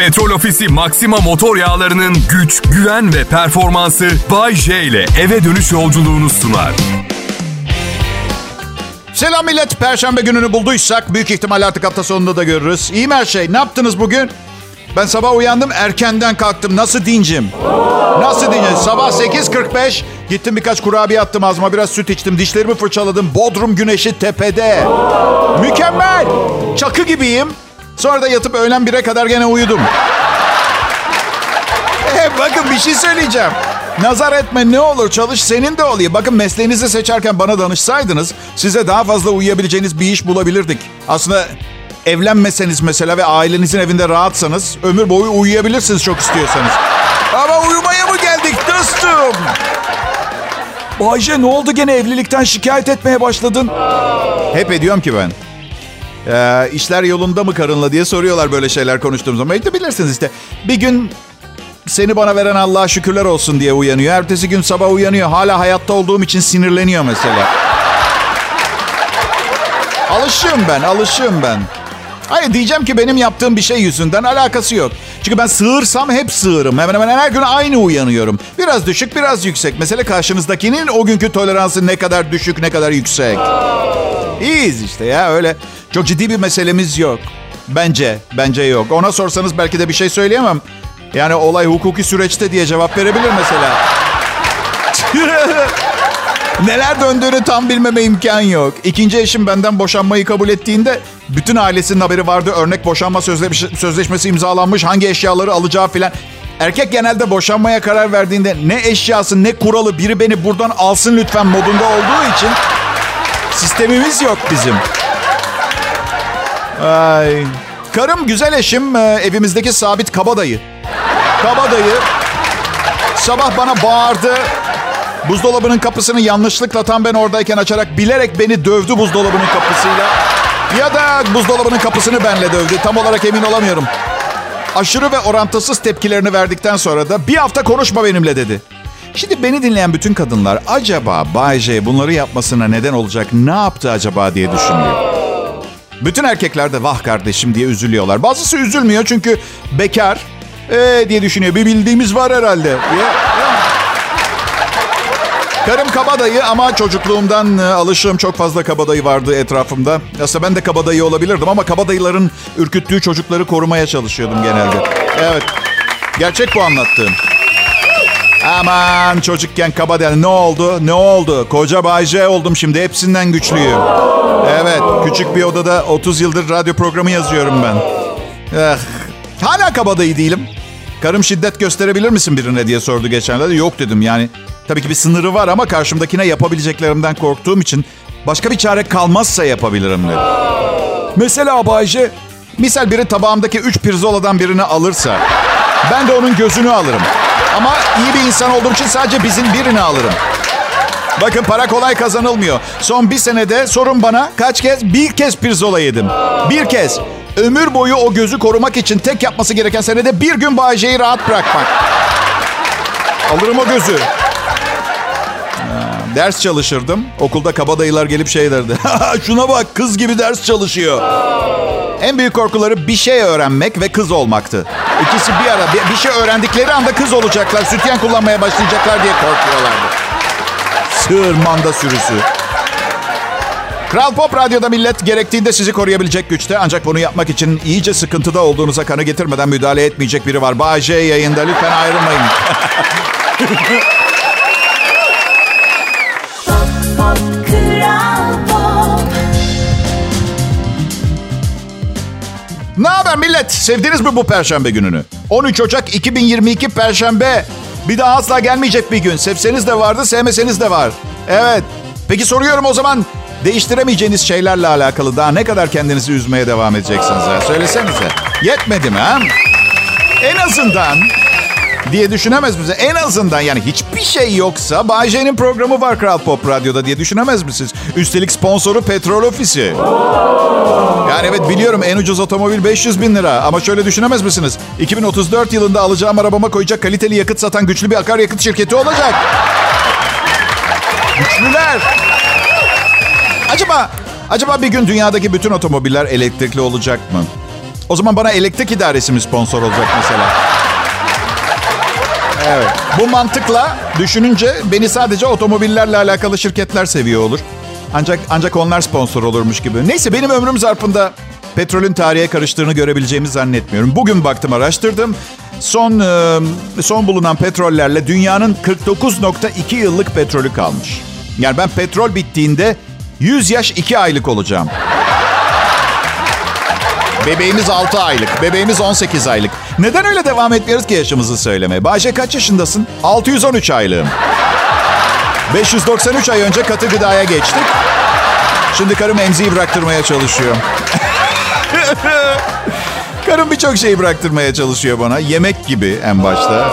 Petrol Ofisi Maxima motor yağlarının güç, güven ve performansı Bay J ile eve dönüş yolculuğunu sunar. Selam millet. Perşembe gününü bulduysak büyük ihtimal artık hafta sonunda da görürüz. İyi mi her şey? Ne yaptınız bugün? Ben sabah uyandım erkenden kalktım. Nasıl dincim? Nasıl dincim? Sabah 8.45 gittim birkaç kurabiye attım ağzıma biraz süt içtim. Dişlerimi fırçaladım. Bodrum güneşi tepede. Mükemmel. Çakı gibiyim. Sonra da yatıp öğlen 1'e kadar gene uyudum. E, bakın bir şey söyleyeceğim. Nazar etme ne olur çalış senin de oluyor. Bakın mesleğinizi seçerken bana danışsaydınız size daha fazla uyuyabileceğiniz bir iş bulabilirdik. Aslında evlenmeseniz mesela ve ailenizin evinde rahatsanız ömür boyu uyuyabilirsiniz çok istiyorsanız. Ama uyumaya mı geldik dostum? Bayce ne oldu gene evlilikten şikayet etmeye başladın? Hep ediyorum ki ben. Ee, işler yolunda mı karınla diye soruyorlar böyle şeyler konuştuğum zaman. İşte bilirsiniz işte. Bir gün seni bana veren Allah'a şükürler olsun diye uyanıyor. Ertesi gün sabah uyanıyor. Hala hayatta olduğum için sinirleniyor mesela. Alışığım ben, alışığım ben. Hayır diyeceğim ki benim yaptığım bir şey yüzünden alakası yok. Çünkü ben sığırsam hep sığırım. Hemen hemen her gün aynı uyanıyorum. Biraz düşük, biraz yüksek. Mesela karşınızdakinin o günkü toleransı ne kadar düşük, ne kadar yüksek. İyiyiz işte ya öyle. Çok ciddi bir meselemiz yok. Bence, bence yok. Ona sorsanız belki de bir şey söyleyemem. Yani olay hukuki süreçte diye cevap verebilir mesela. Neler döndüğünü tam bilmeme imkan yok. İkinci eşim benden boşanmayı kabul ettiğinde bütün ailesinin haberi vardı. Örnek boşanma sözleş- sözleşmesi imzalanmış, hangi eşyaları alacağı filan. Erkek genelde boşanmaya karar verdiğinde ne eşyası ne kuralı biri beni buradan alsın lütfen modunda olduğu için sistemimiz yok bizim. Ay. Karım güzel eşim e, evimizdeki sabit kabadayı. Kabadayı sabah bana bağırdı. Buzdolabının kapısını yanlışlıkla tam ben oradayken açarak bilerek beni dövdü buzdolabının kapısıyla. Ya da buzdolabının kapısını benle dövdü. Tam olarak emin olamıyorum. Aşırı ve orantısız tepkilerini verdikten sonra da bir hafta konuşma benimle dedi. Şimdi beni dinleyen bütün kadınlar acaba Bay J bunları yapmasına neden olacak ne yaptı acaba diye düşünüyor. Bütün erkekler de vah kardeşim diye üzülüyorlar. Bazısı üzülmüyor çünkü bekar ee, diye düşünüyor. Bir bildiğimiz var herhalde. Karım kabadayı ama çocukluğumdan alışığım. Çok fazla kabadayı vardı etrafımda. Aslında ben de kabadayı olabilirdim ama kabadayıların ürküttüğü çocukları korumaya çalışıyordum genelde. Evet. Gerçek bu anlattığım. Aman çocukken kabadayı ne oldu? Ne oldu? Koca Bayce oldum şimdi. Hepsinden güçlüyüm. Evet. Küçük bir odada 30 yıldır radyo programı yazıyorum ben. Eh, hala kabadayı değilim. Karım şiddet gösterebilir misin birine diye sordu geçenlerde. Yok dedim yani. Tabii ki bir sınırı var ama karşımdakine yapabileceklerimden korktuğum için başka bir çare kalmazsa yapabilirim dedim. Mesela Bayce, misal biri tabağımdaki 3 pirzoladan birini alırsa ben de onun gözünü alırım. Ama iyi bir insan olduğum için sadece bizim birini alırım. Bakın para kolay kazanılmıyor. Son bir senede sorun bana kaç kez? Bir kez pirzola yedim. Bir kez. Ömür boyu o gözü korumak için tek yapması gereken senede bir gün Bayece'yi rahat bırakmak. Alırım o gözü. Ders çalışırdım. Okulda kabadayılar gelip şey derdi. Şuna bak kız gibi ders çalışıyor. En büyük korkuları bir şey öğrenmek ve kız olmaktı. İkisi bir ara bir, şey öğrendikleri anda kız olacaklar. Sütyen kullanmaya başlayacaklar diye korkuyorlardı. Sığır manda sürüsü. Kral Pop Radyo'da millet gerektiğinde sizi koruyabilecek güçte. Ancak bunu yapmak için iyice sıkıntıda olduğunuza kanı getirmeden müdahale etmeyecek biri var. J yayında lütfen ayrılmayın. Ne haber millet? Sevdiniz mi bu perşembe gününü? 13 Ocak 2022 perşembe. Bir daha asla gelmeyecek bir gün. Sevseniz de vardı, sevmeseniz de var. Evet. Peki soruyorum o zaman. Değiştiremeyeceğiniz şeylerle alakalı daha ne kadar kendinizi üzmeye devam edeceksiniz ya? Söylesenize. Yetmedi mi ha? En azından diye düşünemez misiniz? En azından yani hiçbir şey yoksa Bay J'nin programı var Kral Pop Radyo'da diye düşünemez misiniz? Üstelik sponsoru Petrol Ofisi. Yani evet biliyorum en ucuz otomobil 500 bin lira. Ama şöyle düşünemez misiniz? 2034 yılında alacağım arabama koyacak kaliteli yakıt satan güçlü bir akaryakıt şirketi olacak. Güçlüler. Acaba acaba bir gün dünyadaki bütün otomobiller elektrikli olacak mı? O zaman bana elektrik idaresi mi sponsor olacak mesela? Evet. Bu mantıkla düşününce beni sadece otomobillerle alakalı şirketler seviyor olur. Ancak ancak onlar sponsor olurmuş gibi. Neyse benim ömrüm zarfında petrolün tarihe karıştığını görebileceğimi zannetmiyorum. Bugün baktım araştırdım. Son son bulunan petrollerle dünyanın 49.2 yıllık petrolü kalmış. Yani ben petrol bittiğinde 100 yaş 2 aylık olacağım. Bebeğimiz 6 aylık. Bebeğimiz 18 aylık. Neden öyle devam etmiyoruz ki yaşımızı söylemeye? Bayce kaç yaşındasın? 613 aylığım. 593 ay önce katı gıdaya geçtik. Şimdi karım emziği bıraktırmaya çalışıyor. karım birçok şeyi bıraktırmaya çalışıyor bana. Yemek gibi en başta.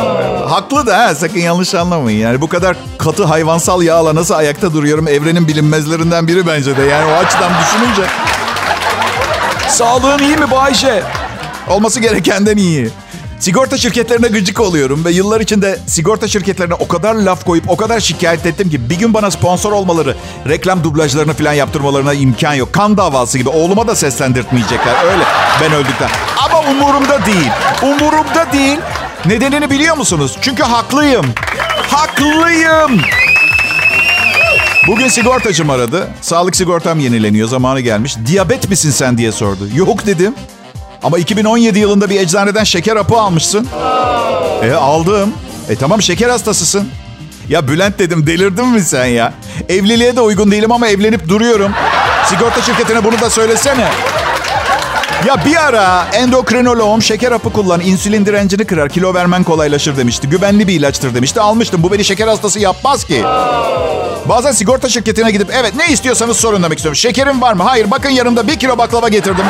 Haklı da ha, sakın yanlış anlamayın. Yani bu kadar katı hayvansal yağla nasıl ayakta duruyorum evrenin bilinmezlerinden biri bence de. Yani o açıdan düşününce. Sağlığın iyi mi Bayşe? Olması gerekenden iyi. Sigorta şirketlerine gıcık oluyorum ve yıllar içinde sigorta şirketlerine o kadar laf koyup o kadar şikayet ettim ki bir gün bana sponsor olmaları, reklam dublajlarını falan yaptırmalarına imkan yok. Kan davası gibi oğluma da seslendirtmeyecekler öyle ben öldükten. Ama umurumda değil. Umurumda değil. Nedenini biliyor musunuz? Çünkü haklıyım. Haklıyım. Bugün sigortacım aradı. Sağlık sigortam yenileniyor. Zamanı gelmiş. Diyabet misin sen diye sordu. Yok dedim. Ama 2017 yılında bir eczaneden şeker hapı almışsın. E aldım. E tamam şeker hastasısın. Ya Bülent dedim delirdin mi sen ya? Evliliğe de uygun değilim ama evlenip duruyorum. Sigorta şirketine bunu da söylesene. Ya bir ara endokrinoloğum şeker hapı kullan, insülin direncini kırar, kilo vermen kolaylaşır demişti. Güvenli bir ilaçtır demişti. Almıştım. Bu beni şeker hastası yapmaz ki. Bazen sigorta şirketine gidip evet ne istiyorsanız sorun demek istiyorum. Şekerim var mı? Hayır bakın yanımda bir kilo baklava getirdim.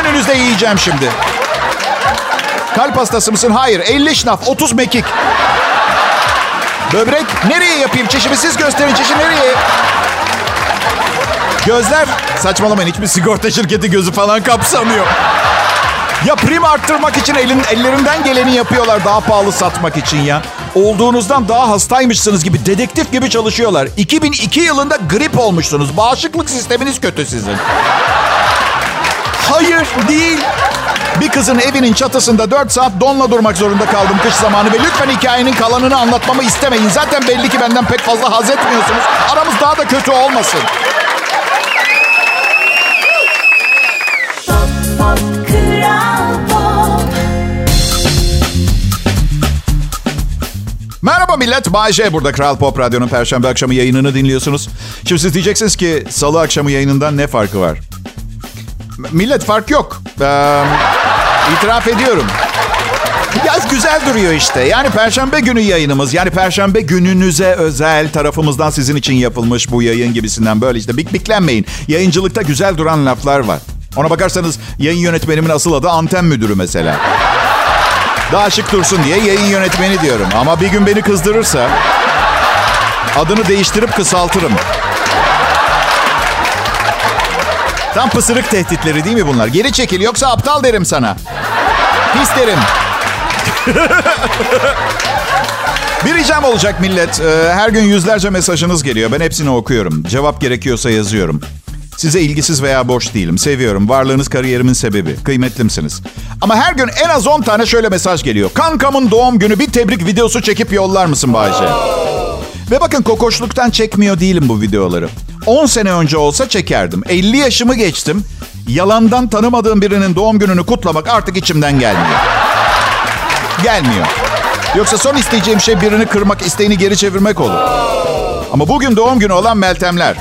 Önünüzde yiyeceğim şimdi. Kalp hastası mısın? Hayır. 50 şnaf, 30 mekik. Böbrek nereye yapayım? Çişimi siz gösterin. Çişi nereye? Gözler saçmalamayın hiçbir sigorta şirketi gözü falan kapsamıyor. Ya prim arttırmak için elin, ellerinden geleni yapıyorlar daha pahalı satmak için ya. Olduğunuzdan daha hastaymışsınız gibi dedektif gibi çalışıyorlar. 2002 yılında grip olmuşsunuz. Bağışıklık sisteminiz kötü sizin. Hayır değil. Bir kızın evinin çatısında 4 saat donla durmak zorunda kaldım kış zamanı ve lütfen hikayenin kalanını anlatmamı istemeyin. Zaten belli ki benden pek fazla haz etmiyorsunuz. Aramız daha da kötü olmasın. Millet. Bay burada Kral Pop Radyo'nun Perşembe akşamı yayınını dinliyorsunuz. Şimdi siz diyeceksiniz ki Salı akşamı yayınından ne farkı var? Millet fark yok. Ee, itiraf ediyorum. Yaz güzel duruyor işte. Yani perşembe günü yayınımız. Yani perşembe gününüze özel tarafımızdan sizin için yapılmış bu yayın gibisinden böyle işte. Bik biklenmeyin. Yayıncılıkta güzel duran laflar var. Ona bakarsanız yayın yönetmenimin asıl adı anten müdürü mesela. Daha şık dursun diye yayın yönetmeni diyorum. Ama bir gün beni kızdırırsa adını değiştirip kısaltırım. Tam pısırık tehditleri değil mi bunlar? Geri çekil yoksa aptal derim sana. Pis derim. Bir ricam olacak millet. Ee, her gün yüzlerce mesajınız geliyor. Ben hepsini okuyorum. Cevap gerekiyorsa yazıyorum. Size ilgisiz veya boş değilim. Seviyorum. Varlığınız kariyerimin sebebi. Kıymetlimsiniz. Ama her gün en az 10 tane şöyle mesaj geliyor. Kankamın doğum günü bir tebrik videosu çekip yollar mısın Bayce? Ve bakın kokoşluktan çekmiyor değilim bu videoları. 10 sene önce olsa çekerdim. 50 yaşımı geçtim. Yalandan tanımadığım birinin doğum gününü kutlamak artık içimden gelmiyor. Gelmiyor. Yoksa son isteyeceğim şey birini kırmak, isteğini geri çevirmek olur. Ama bugün doğum günü olan Meltemler.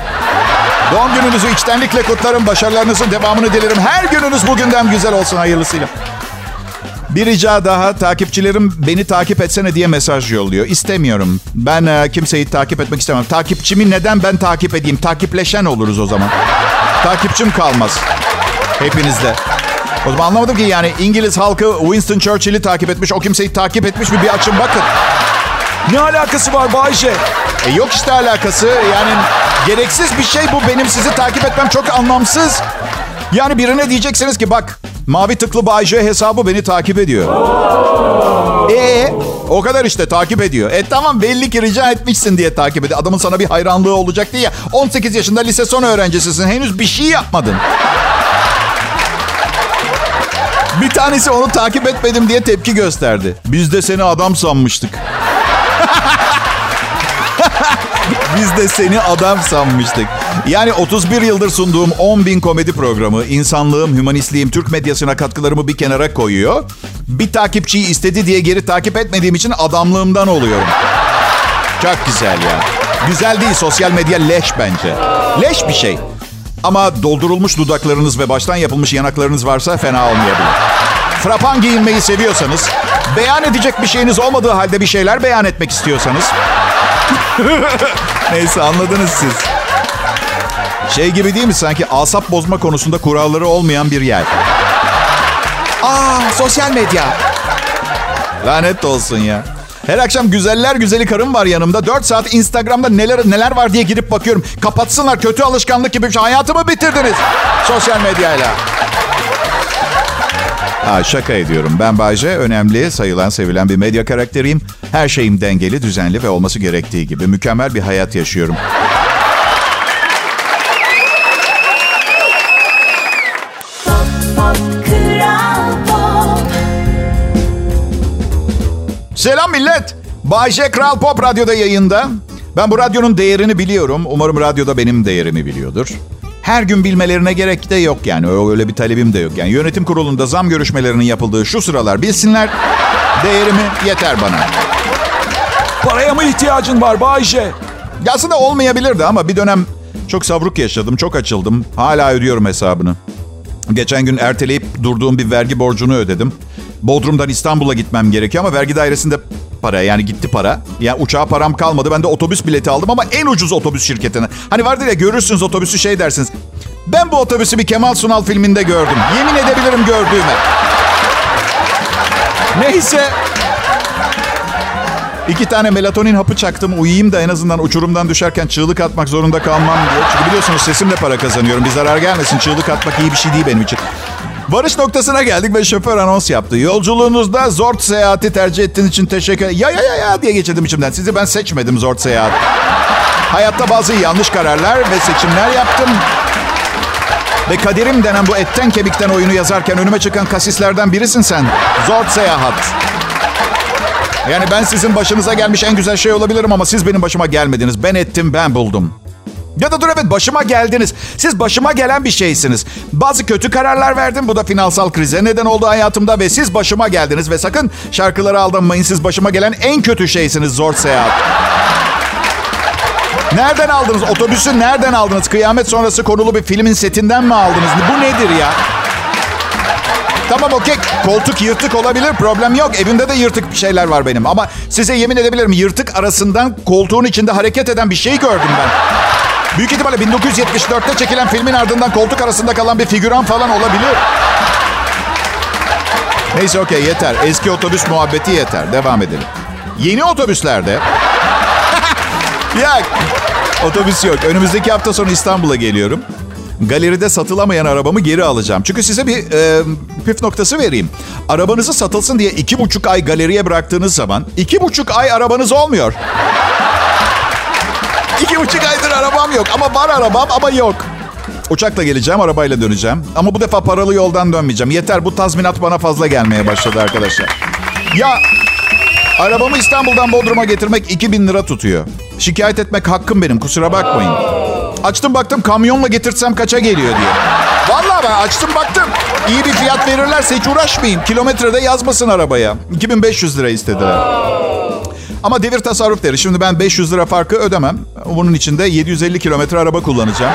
Doğum gününüzü içtenlikle kutlarım. Başarılarınızın devamını dilerim. Her gününüz bugünden güzel olsun hayırlısıyla. Bir rica daha takipçilerim beni takip etsene diye mesaj yolluyor. İstemiyorum. Ben e, kimseyi takip etmek istemem. Takipçimi neden ben takip edeyim? Takipleşen oluruz o zaman. Takipçim kalmaz. Hepinizde. O zaman anlamadım ki yani İngiliz halkı Winston Churchill'i takip etmiş. O kimseyi takip etmiş mi bir açın bakın. Ne alakası var Bayşe? E yok işte alakası. Yani gereksiz bir şey bu. Benim sizi takip etmem çok anlamsız. Yani birine diyeceksiniz ki bak mavi tıklı Bayce hesabı beni takip ediyor. E o kadar işte takip ediyor. E tamam belli ki rica etmişsin diye takip ediyor. Adamın sana bir hayranlığı olacak diye. 18 yaşında lise son öğrencisisin. Henüz bir şey yapmadın. Bir tanesi onu takip etmedim diye tepki gösterdi. Biz de seni adam sanmıştık. Biz de seni adam sanmıştık. Yani 31 yıldır sunduğum 10 bin komedi programı, insanlığım, hümanistliğim, Türk medyasına katkılarımı bir kenara koyuyor. Bir takipçiyi istedi diye geri takip etmediğim için adamlığımdan oluyorum. Çok güzel ya. Güzel değil, sosyal medya leş bence. Leş bir şey. Ama doldurulmuş dudaklarınız ve baştan yapılmış yanaklarınız varsa fena olmayabilir. Frapan giyinmeyi seviyorsanız, beyan edecek bir şeyiniz olmadığı halde bir şeyler beyan etmek istiyorsanız... Neyse anladınız siz. Şey gibi değil mi sanki asap bozma konusunda kuralları olmayan bir yer. Aa sosyal medya. Lanet olsun ya. Her akşam güzeller güzeli karım var yanımda. 4 saat Instagram'da neler neler var diye girip bakıyorum. Kapatsınlar kötü alışkanlık gibi bir şey. Hayatımı bitirdiniz. Sosyal medyayla. Ha, şaka ediyorum. Ben Bayce. Önemli, sayılan, sevilen bir medya karakteriyim. Her şeyim dengeli, düzenli ve olması gerektiği gibi. Mükemmel bir hayat yaşıyorum. Selam millet. Bayce Kral Pop Radyo'da yayında. Ben bu radyonun değerini biliyorum. Umarım radyoda benim değerimi biliyordur. Her gün bilmelerine gerek de yok yani. Öyle bir talebim de yok. Yani yönetim kurulunda zam görüşmelerinin yapıldığı şu sıralar bilsinler. Değerimi yeter bana. Paraya mı ihtiyacın var Bayce? Aslında olmayabilirdi ama bir dönem çok savruk yaşadım, çok açıldım. Hala ödüyorum hesabını. Geçen gün erteleyip durduğum bir vergi borcunu ödedim. Bodrum'dan İstanbul'a gitmem gerekiyor ama vergi dairesinde para yani gitti para. Yani uçağa param kalmadı. Ben de otobüs bileti aldım ama en ucuz otobüs şirketine. Hani vardır ya görürsünüz otobüsü şey dersiniz. Ben bu otobüsü bir Kemal Sunal filminde gördüm. Yemin edebilirim gördüğüme. Neyse. İki tane melatonin hapı çaktım. Uyuyayım da en azından uçurumdan düşerken çığlık atmak zorunda kalmam diye. Çünkü biliyorsunuz sesimle para kazanıyorum. Bir zarar gelmesin. Çığlık atmak iyi bir şey değil benim için. Varış noktasına geldik ve şoför anons yaptı. Yolculuğunuzda Zort seyahati tercih ettiğiniz için teşekkür ederim. Ya ya ya ya diye geçirdim içimden. Sizi ben seçmedim Zort seyahat. Hayatta bazı yanlış kararlar ve seçimler yaptım. Ve kaderim denen bu etten kemikten oyunu yazarken önüme çıkan kasislerden birisin sen. Zort seyahat. Yani ben sizin başınıza gelmiş en güzel şey olabilirim ama siz benim başıma gelmediniz. Ben ettim, ben buldum. Ya da dur evet başıma geldiniz. Siz başıma gelen bir şeysiniz. Bazı kötü kararlar verdim. Bu da finansal krize neden oldu hayatımda ve siz başıma geldiniz. Ve sakın şarkılara aldanmayın. Siz başıma gelen en kötü şeysiniz zor seyahat. Nereden aldınız? Otobüsü nereden aldınız? Kıyamet sonrası konulu bir filmin setinden mi aldınız? Bu nedir ya? Tamam okey. Koltuk yırtık olabilir. Problem yok. Evimde de yırtık bir şeyler var benim. Ama size yemin edebilirim yırtık arasından koltuğun içinde hareket eden bir şey gördüm ben. Büyük ihtimalle 1974'te çekilen filmin ardından koltuk arasında kalan bir figüran falan olabilir. Neyse okey yeter. Eski otobüs muhabbeti yeter. Devam edelim. Yeni otobüslerde... ya otobüs yok. Önümüzdeki hafta sonu İstanbul'a geliyorum. Galeride satılamayan arabamı geri alacağım. Çünkü size bir e, püf noktası vereyim. Arabanızı satılsın diye iki buçuk ay galeriye bıraktığınız zaman... iki buçuk ay arabanız olmuyor. İki buçuk aydır arabam yok. Ama var arabam ama yok. Uçakla geleceğim, arabayla döneceğim. Ama bu defa paralı yoldan dönmeyeceğim. Yeter bu tazminat bana fazla gelmeye başladı arkadaşlar. Ya arabamı İstanbul'dan Bodrum'a getirmek 2000 lira tutuyor. Şikayet etmek hakkım benim kusura bakmayın. Açtım baktım kamyonla getirtsem kaça geliyor diye. Vallahi ben açtım baktım. İyi bir fiyat verirlerse hiç uğraşmayayım. Kilometrede yazmasın arabaya. 2500 lira istediler. Ama devir tasarruf deri. Şimdi ben 500 lira farkı ödemem. Bunun için de 750 kilometre araba kullanacağım.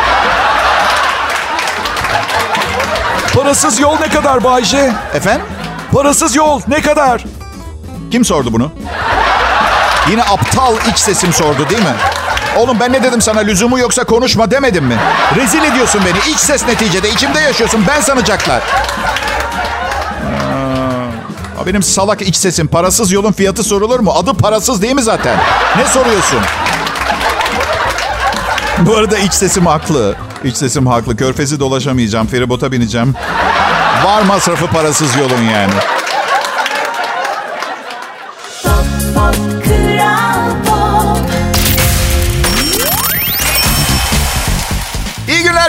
Parasız yol ne kadar Bayce? Efendim? Parasız yol ne kadar? Kim sordu bunu? Yine aptal iç sesim sordu değil mi? Oğlum ben ne dedim sana lüzumu yoksa konuşma demedim mi? Rezil ediyorsun beni. İç ses neticede. içimde yaşıyorsun. Ben sanacaklar. Benim salak iç sesim. Parasız yolun fiyatı sorulur mu? Adı parasız değil mi zaten? Ne soruyorsun? Bu arada iç sesim haklı. İç sesim haklı. Körfezi dolaşamayacağım. Feribota bineceğim. Var masrafı parasız yolun yani. İyi günler,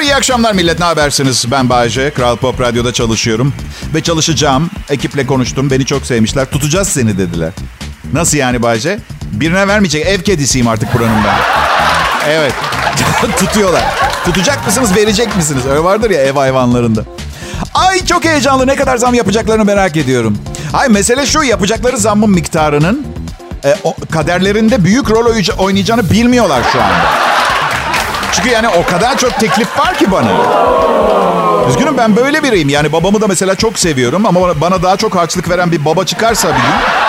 iyi akşamlar millet. Ne habersiniz? Ben Bayece. Kral Pop Radyo'da çalışıyorum. ve çalışacağım. Ekiple konuştum. Beni çok sevmişler. Tutacağız seni dediler. Nasıl yani Bayce? Birine vermeyecek. Ev kedisiyim artık buranın ben. Evet. Tutuyorlar. Tutacak mısınız, verecek misiniz? Öyle vardır ya ev hayvanlarında. Ay çok heyecanlı. Ne kadar zam yapacaklarını merak ediyorum. Ay mesele şu yapacakları zammın miktarının e, o, kaderlerinde büyük rol oynayacağını bilmiyorlar şu anda. Çünkü yani o kadar çok teklif var ki bana. Üzgünüm ben böyle biriyim. Yani babamı da mesela çok seviyorum ama bana daha çok harçlık veren bir baba çıkarsa bir gün.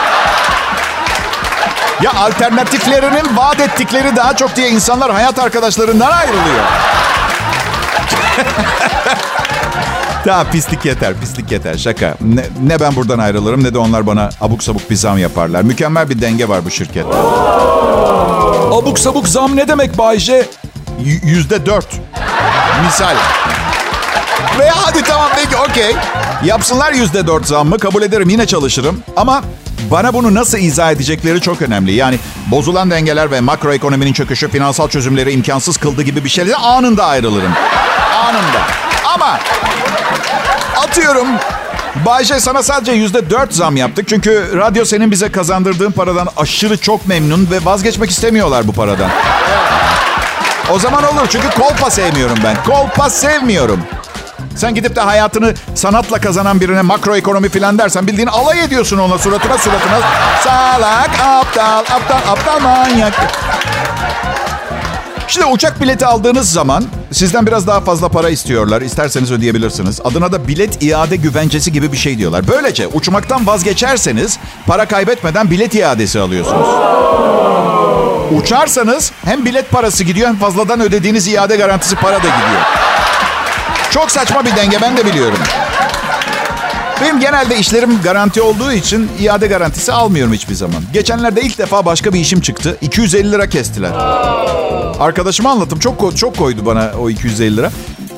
Ya alternatiflerinin vaat ettikleri daha çok diye insanlar hayat arkadaşlarından ayrılıyor. Tamam pislik yeter, pislik yeter. Şaka. Ne, ne ben buradan ayrılırım ne de onlar bana abuk sabuk bir zam yaparlar. Mükemmel bir denge var bu şirkette. Abuk sabuk zam ne demek Bayce? Yüzde dört. Misal. Veya hadi tamam peki okey. Yapsınlar yüzde dört zammı kabul ederim yine çalışırım. Ama bana bunu nasıl izah edecekleri çok önemli. Yani bozulan dengeler ve makroekonominin çöküşü finansal çözümleri imkansız kıldı gibi bir şeyle anında ayrılırım. Anında. Ama atıyorum Bayce sana sadece yüzde dört zam yaptık. Çünkü radyo senin bize kazandırdığın paradan aşırı çok memnun ve vazgeçmek istemiyorlar bu paradan. O zaman olur çünkü kolpa sevmiyorum ben. Kolpa sevmiyorum. Sen gidip de hayatını sanatla kazanan birine makroekonomi falan dersen bildiğin alay ediyorsun ona suratına suratına. Salak, aptal, aptal, aptal manyak. Şimdi uçak bileti aldığınız zaman sizden biraz daha fazla para istiyorlar. İsterseniz ödeyebilirsiniz. Adına da bilet iade güvencesi gibi bir şey diyorlar. Böylece uçmaktan vazgeçerseniz para kaybetmeden bilet iadesi alıyorsunuz. Uçarsanız hem bilet parası gidiyor hem fazladan ödediğiniz iade garantisi para da gidiyor. Çok saçma bir denge ben de biliyorum. Benim genelde işlerim garanti olduğu için iade garantisi almıyorum hiçbir zaman. Geçenlerde ilk defa başka bir işim çıktı. 250 lira kestiler. Arkadaşıma anlattım. Çok çok koydu bana o 250 lira.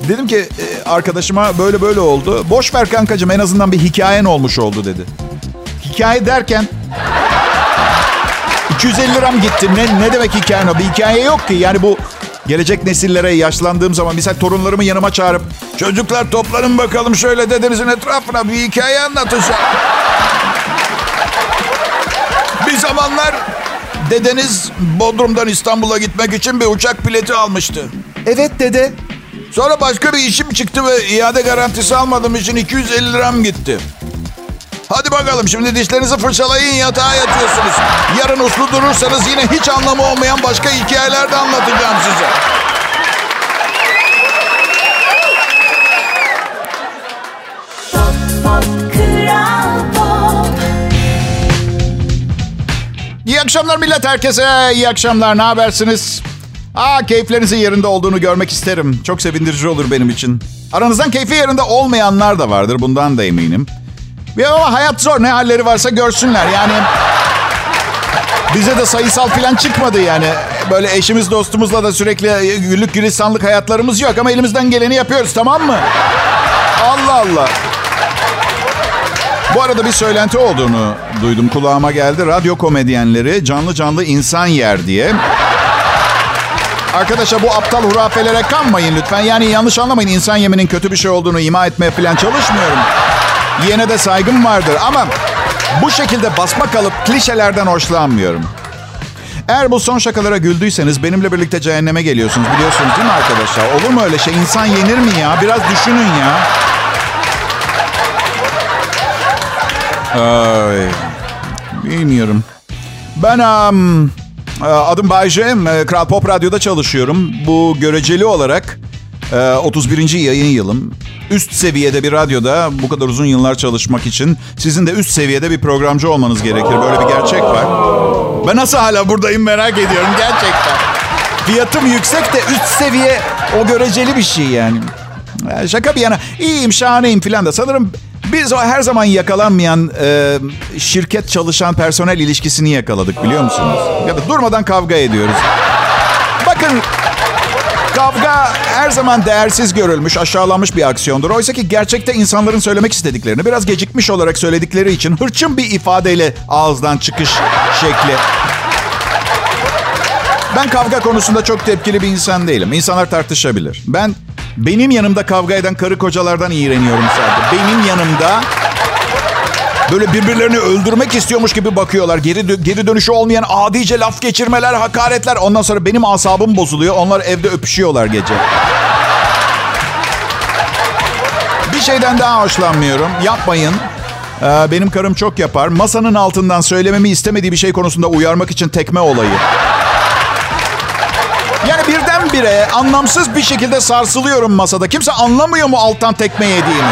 Dedim ki e, arkadaşıma böyle böyle oldu. Boş ver kankacığım en azından bir hikayen olmuş oldu dedi. Hikaye derken 250 liram gitti. Ne, ne demek hikaye o? Bir hikaye yok ki. Yani bu gelecek nesillere yaşlandığım zaman mesela torunlarımı yanıma çağırıp çocuklar toplanın bakalım şöyle dedenizin etrafına bir hikaye anlatacağım. bir zamanlar dedeniz Bodrum'dan İstanbul'a gitmek için bir uçak bileti almıştı. Evet dede. Sonra başka bir işim çıktı ve iade garantisi almadığım için 250 liram gitti. Hadi bakalım şimdi dişlerinizi fırçalayın yatağa yatıyorsunuz. Yarın uslu durursanız yine hiç anlamı olmayan başka hikayeler de anlatacağım size. İyi akşamlar millet herkese. İyi akşamlar. Ne habersiniz? Aa keyiflerinizin yerinde olduğunu görmek isterim. Çok sevindirici olur benim için. Aranızdan keyfi yerinde olmayanlar da vardır. Bundan da eminim. Ya ama hayat zor. Ne halleri varsa görsünler. Yani bize de sayısal falan çıkmadı yani. Böyle eşimiz dostumuzla da sürekli güllük gülistanlık hayatlarımız yok. Ama elimizden geleni yapıyoruz tamam mı? Allah Allah. Bu arada bir söylenti olduğunu duydum. Kulağıma geldi. Radyo komedyenleri canlı canlı insan yer diye. Arkadaşlar bu aptal hurafelere kanmayın lütfen. Yani yanlış anlamayın. insan yeminin kötü bir şey olduğunu ima etmeye falan çalışmıyorum. Yine de saygım vardır ama bu şekilde basma kalıp klişelerden hoşlanmıyorum. Eğer bu son şakalara güldüyseniz benimle birlikte cehenneme geliyorsunuz biliyorsunuz değil mi arkadaşlar? Olur mu öyle şey? İnsan yenir mi ya? Biraz düşünün ya. Ay, bilmiyorum. Ben um, adım Bayce. Kral Pop Radyo'da çalışıyorum. Bu göreceli olarak 31. yayın yılım. Üst seviyede bir radyoda bu kadar uzun yıllar çalışmak için sizin de üst seviyede bir programcı olmanız gerekir. Böyle bir gerçek var. Ben nasıl hala buradayım merak ediyorum gerçekten. Fiyatım yüksek de üst seviye o göreceli bir şey yani. Şaka bir yana iyiyim şahaneyim filan da sanırım biz o her zaman yakalanmayan e, şirket çalışan personel ilişkisini yakaladık biliyor musunuz? Ya da durmadan kavga ediyoruz. Bakın Kavga her zaman değersiz görülmüş, aşağılanmış bir aksiyondur. Oysa ki gerçekte insanların söylemek istediklerini biraz gecikmiş olarak söyledikleri için hırçın bir ifadeyle ağızdan çıkış şekli. Ben kavga konusunda çok tepkili bir insan değilim. İnsanlar tartışabilir. Ben benim yanımda kavga eden karı kocalardan iğreniyorum sadece. Benim yanımda Böyle birbirlerini öldürmek istiyormuş gibi bakıyorlar. Geri dö- geri dönüşü olmayan adice laf geçirmeler, hakaretler. Ondan sonra benim asabım bozuluyor. Onlar evde öpüşüyorlar gece. Bir şeyden daha hoşlanmıyorum. Yapmayın. Ee, benim karım çok yapar. Masanın altından söylememi istemediği bir şey konusunda uyarmak için tekme olayı. Yani birdenbire anlamsız bir şekilde sarsılıyorum masada. Kimse anlamıyor mu alttan tekme yediğimi?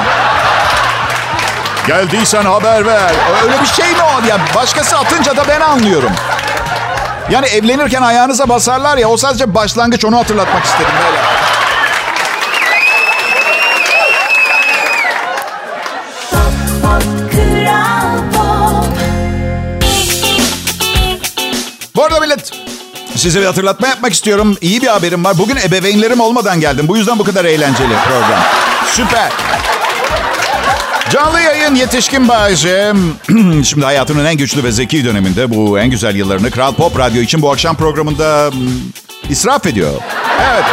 Geldiysen haber ver. Öyle bir şey mi o? Ya başkası atınca da ben anlıyorum. Yani evlenirken ayağınıza basarlar ya o sadece başlangıç onu hatırlatmak istedim böyle. Bu size bir hatırlatma yapmak istiyorum. İyi bir haberim var. Bugün ebeveynlerim olmadan geldim. Bu yüzden bu kadar eğlenceli program. Süper. Canlı yayın yetişkin Bayece. Şimdi hayatının en güçlü ve zeki döneminde bu en güzel yıllarını Kral Pop Radyo için bu akşam programında hmm, israf ediyor. Evet.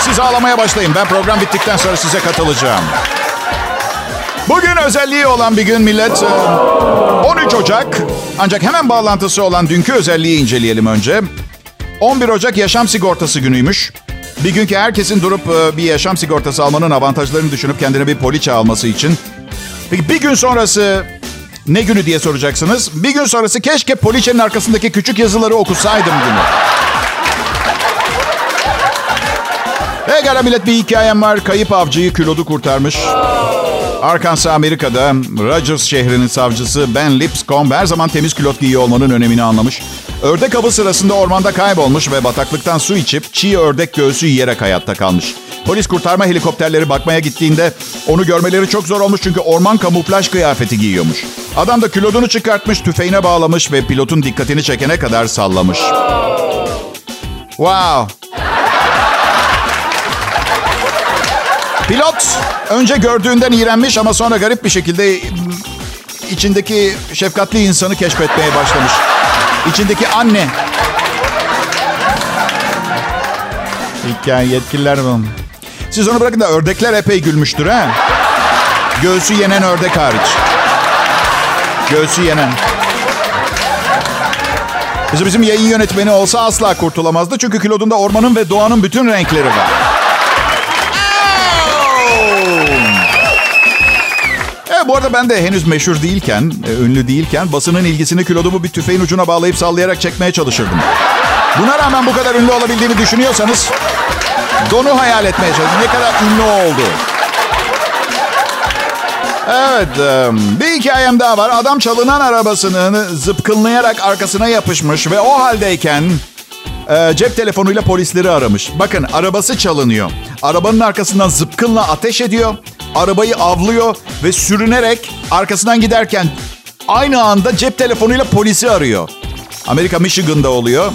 Siz ağlamaya başlayın. Ben program bittikten sonra size katılacağım. Bugün özelliği olan bir gün millet. 13 Ocak. Ancak hemen bağlantısı olan dünkü özelliği inceleyelim önce. 11 Ocak yaşam sigortası günüymüş. Bir gün ki herkesin durup bir yaşam sigortası almanın avantajlarını düşünüp kendine bir poliçe alması için. Peki bir gün sonrası ne günü diye soracaksınız. Bir gün sonrası keşke poliçenin arkasındaki küçük yazıları okusaydım günü. Pekala millet bir hikayem var. Kayıp avcıyı külodu kurtarmış. Arkansas Amerika'da Rogers şehrinin savcısı Ben Lipscomb her zaman temiz külot giyiyor olmanın önemini anlamış. Ördek avı sırasında ormanda kaybolmuş ve bataklıktan su içip çiğ ördek göğsü yiyerek hayatta kalmış. Polis kurtarma helikopterleri bakmaya gittiğinde onu görmeleri çok zor olmuş çünkü orman kamuflaj kıyafeti giyiyormuş. Adam da külodunu çıkartmış, tüfeğine bağlamış ve pilotun dikkatini çekene kadar sallamış. Wow. Pilot önce gördüğünden iğrenmiş ama sonra garip bir şekilde içindeki şefkatli insanı keşfetmeye başlamış. İçindeki anne. Hikaye yetkililer mi? Siz onu bırakın da ördekler epey gülmüştür ha. Göğsü yenen ördek hariç. Göğsü yenen. Bizim, bizim yayın yönetmeni olsa asla kurtulamazdı. Çünkü kilodunda ormanın ve doğanın bütün renkleri var. Evet, bu arada ben de henüz meşhur değilken, ünlü değilken basının ilgisini kilodumu bir tüfeğin ucuna bağlayıp sallayarak çekmeye çalışırdım. Buna rağmen bu kadar ünlü olabildiğimi düşünüyorsanız donu hayal etmeye çalışın. Ne kadar ünlü oldu. Evet, bir hikayem daha var. Adam çalınan arabasını zıpkınlayarak arkasına yapışmış ve o haldeyken e, cep telefonuyla polisleri aramış. Bakın arabası çalınıyor. Arabanın arkasından zıpkınla ateş ediyor. Arabayı avlıyor ve sürünerek arkasından giderken aynı anda cep telefonuyla polisi arıyor. Amerika Michigan'da oluyor.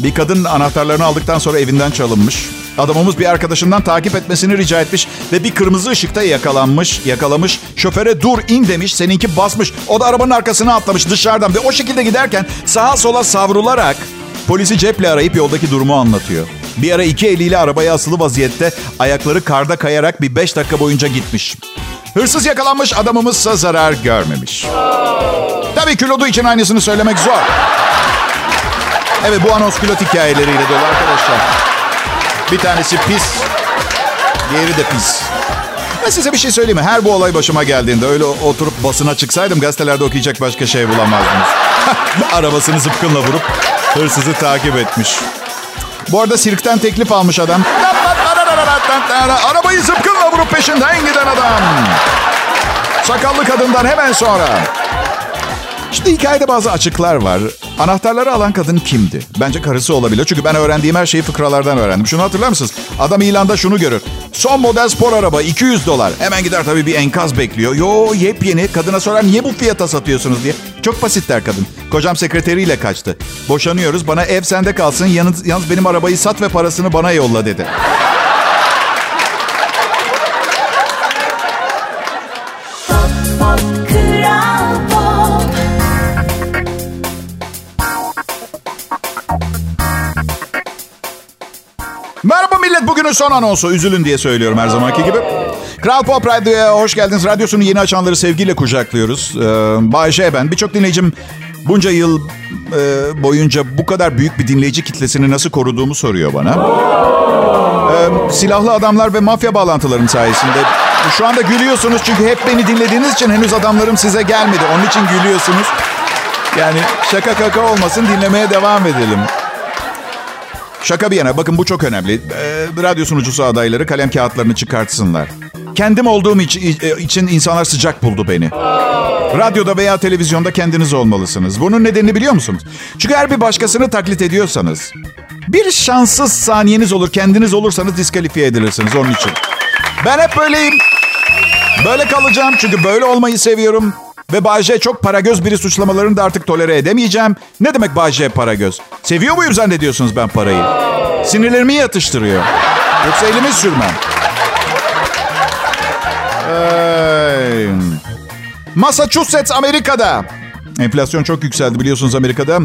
Bir kadın anahtarlarını aldıktan sonra evinden çalınmış. Adamımız bir arkadaşından takip etmesini rica etmiş ve bir kırmızı ışıkta yakalanmış, yakalamış. Şoföre dur in demiş, seninki basmış. O da arabanın arkasına atlamış dışarıdan ve o şekilde giderken sağa sola savrularak polisi ceple arayıp yoldaki durumu anlatıyor. Bir ara iki eliyle arabaya asılı vaziyette ayakları karda kayarak bir beş dakika boyunca gitmiş. Hırsız yakalanmış adamımızsa zarar görmemiş. Tabii kilodu için aynısını söylemek zor. Evet bu anons pilot hikayeleriyle dolu arkadaşlar. Bir tanesi pis, diğeri de pis. Ben size bir şey söyleyeyim mi? Her bu olay başıma geldiğinde öyle oturup basına çıksaydım gazetelerde okuyacak başka şey bulamazdınız. Arabasını zıpkınla vurup hırsızı takip etmiş. Bu arada sirkten teklif almış adam. Arabayı zıpkınla vurup peşinden giden adam. Sakallı kadından hemen sonra. Şimdi hikayede bazı açıklar var. Anahtarları alan kadın kimdi? Bence karısı olabilir. Çünkü ben öğrendiğim her şeyi fıkralardan öğrendim. Şunu hatırlar mısınız? Adam ilanda şunu görür. Son model spor araba 200 dolar. Hemen gider tabii bir enkaz bekliyor. Yo yepyeni. Kadına sorar niye bu fiyata satıyorsunuz diye. Çok basit der kadın. Kocam sekreteriyle kaçtı. Boşanıyoruz. Bana ev sende kalsın. Yalnız, yalnız benim arabayı sat ve parasını bana yolla dedi. Bugünün son anonsu. Üzülün diye söylüyorum her zamanki gibi. Kral Pop Radyo'ya hoş geldiniz. Radyosunu yeni açanları sevgiyle kucaklıyoruz. Ee, Bay J ben. Birçok dinleyicim bunca yıl e, boyunca bu kadar büyük bir dinleyici kitlesini nasıl koruduğumu soruyor bana. Ee, silahlı adamlar ve mafya bağlantılarım sayesinde. Şu anda gülüyorsunuz çünkü hep beni dinlediğiniz için henüz adamlarım size gelmedi. Onun için gülüyorsunuz. Yani şaka kaka olmasın dinlemeye devam edelim. Şaka bir yana bakın bu çok önemli. Ee, radyo sunucusu adayları kalem kağıtlarını çıkartsınlar. Kendim olduğum için, e, için insanlar sıcak buldu beni. Radyoda veya televizyonda kendiniz olmalısınız. Bunun nedenini biliyor musunuz? Çünkü her bir başkasını taklit ediyorsanız bir şanssız saniyeniz olur. Kendiniz olursanız diskalifiye edilirsiniz onun için. Ben hep böyleyim. Böyle kalacağım çünkü böyle olmayı seviyorum. Ve Bayce çok para göz biri suçlamalarını da artık tolere edemeyeceğim. Ne demek Bayce para göz? Seviyor muyum zannediyorsunuz ben parayı? Sinirlerimi yatıştırıyor. Yoksa elimi sürmem. Hey. Massachusetts Amerika'da. Enflasyon çok yükseldi biliyorsunuz Amerika'da.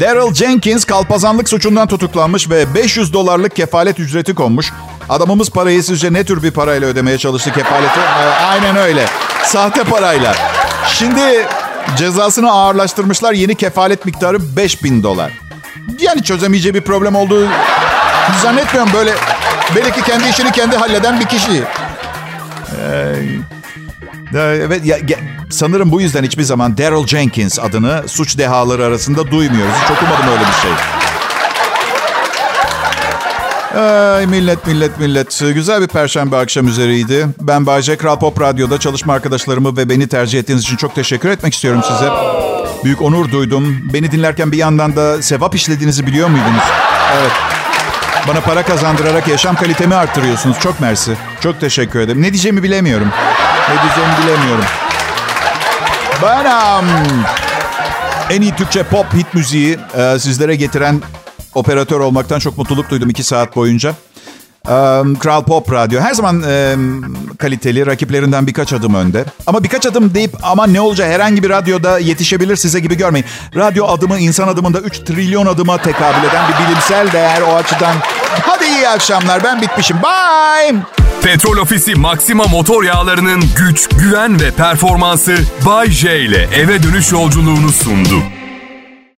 Daryl Jenkins kalpazanlık suçundan tutuklanmış ve 500 dolarlık kefalet ücreti konmuş. Adamımız parayı sizce ne tür bir parayla ödemeye çalıştı kefaleti? Ee, aynen öyle. Sahte parayla. Şimdi cezasını ağırlaştırmışlar. Yeni kefalet miktarı 5000 dolar. Yani çözemeyeceği bir problem olduğu zannetmiyorum. Böyle belki kendi işini kendi halleden bir kişi. Ee, evet ya, ya, sanırım bu yüzden hiçbir zaman Daryl Jenkins adını suç dehaları arasında duymuyoruz. Hiç okumadım öyle bir şey. Ay millet millet millet. Güzel bir perşembe akşam üzeriydi. Ben Bayce Kral Pop Radyo'da çalışma arkadaşlarımı ve beni tercih ettiğiniz için çok teşekkür etmek istiyorum size. Büyük onur duydum. Beni dinlerken bir yandan da sevap işlediğinizi biliyor muydunuz? Evet. Bana para kazandırarak yaşam kalitemi arttırıyorsunuz. Çok mersi. Çok teşekkür ederim. Ne diyeceğimi bilemiyorum. Ne diyeceğimi bilemiyorum. Um, en iyi Türkçe pop hit müziği e, sizlere getiren operatör olmaktan çok mutluluk duydum iki saat boyunca. Kral Pop Radyo her zaman um, kaliteli, rakiplerinden birkaç adım önde. Ama birkaç adım deyip ama ne olacak herhangi bir radyoda yetişebilir size gibi görmeyin. Radyo adımı insan adımında 3 trilyon adıma tekabül eden bir bilimsel değer o açıdan. Hadi iyi akşamlar ben bitmişim. Bye! Petrol Ofisi Maxima motor yağlarının güç, güven ve performansı Bay J ile eve dönüş yolculuğunu sundu.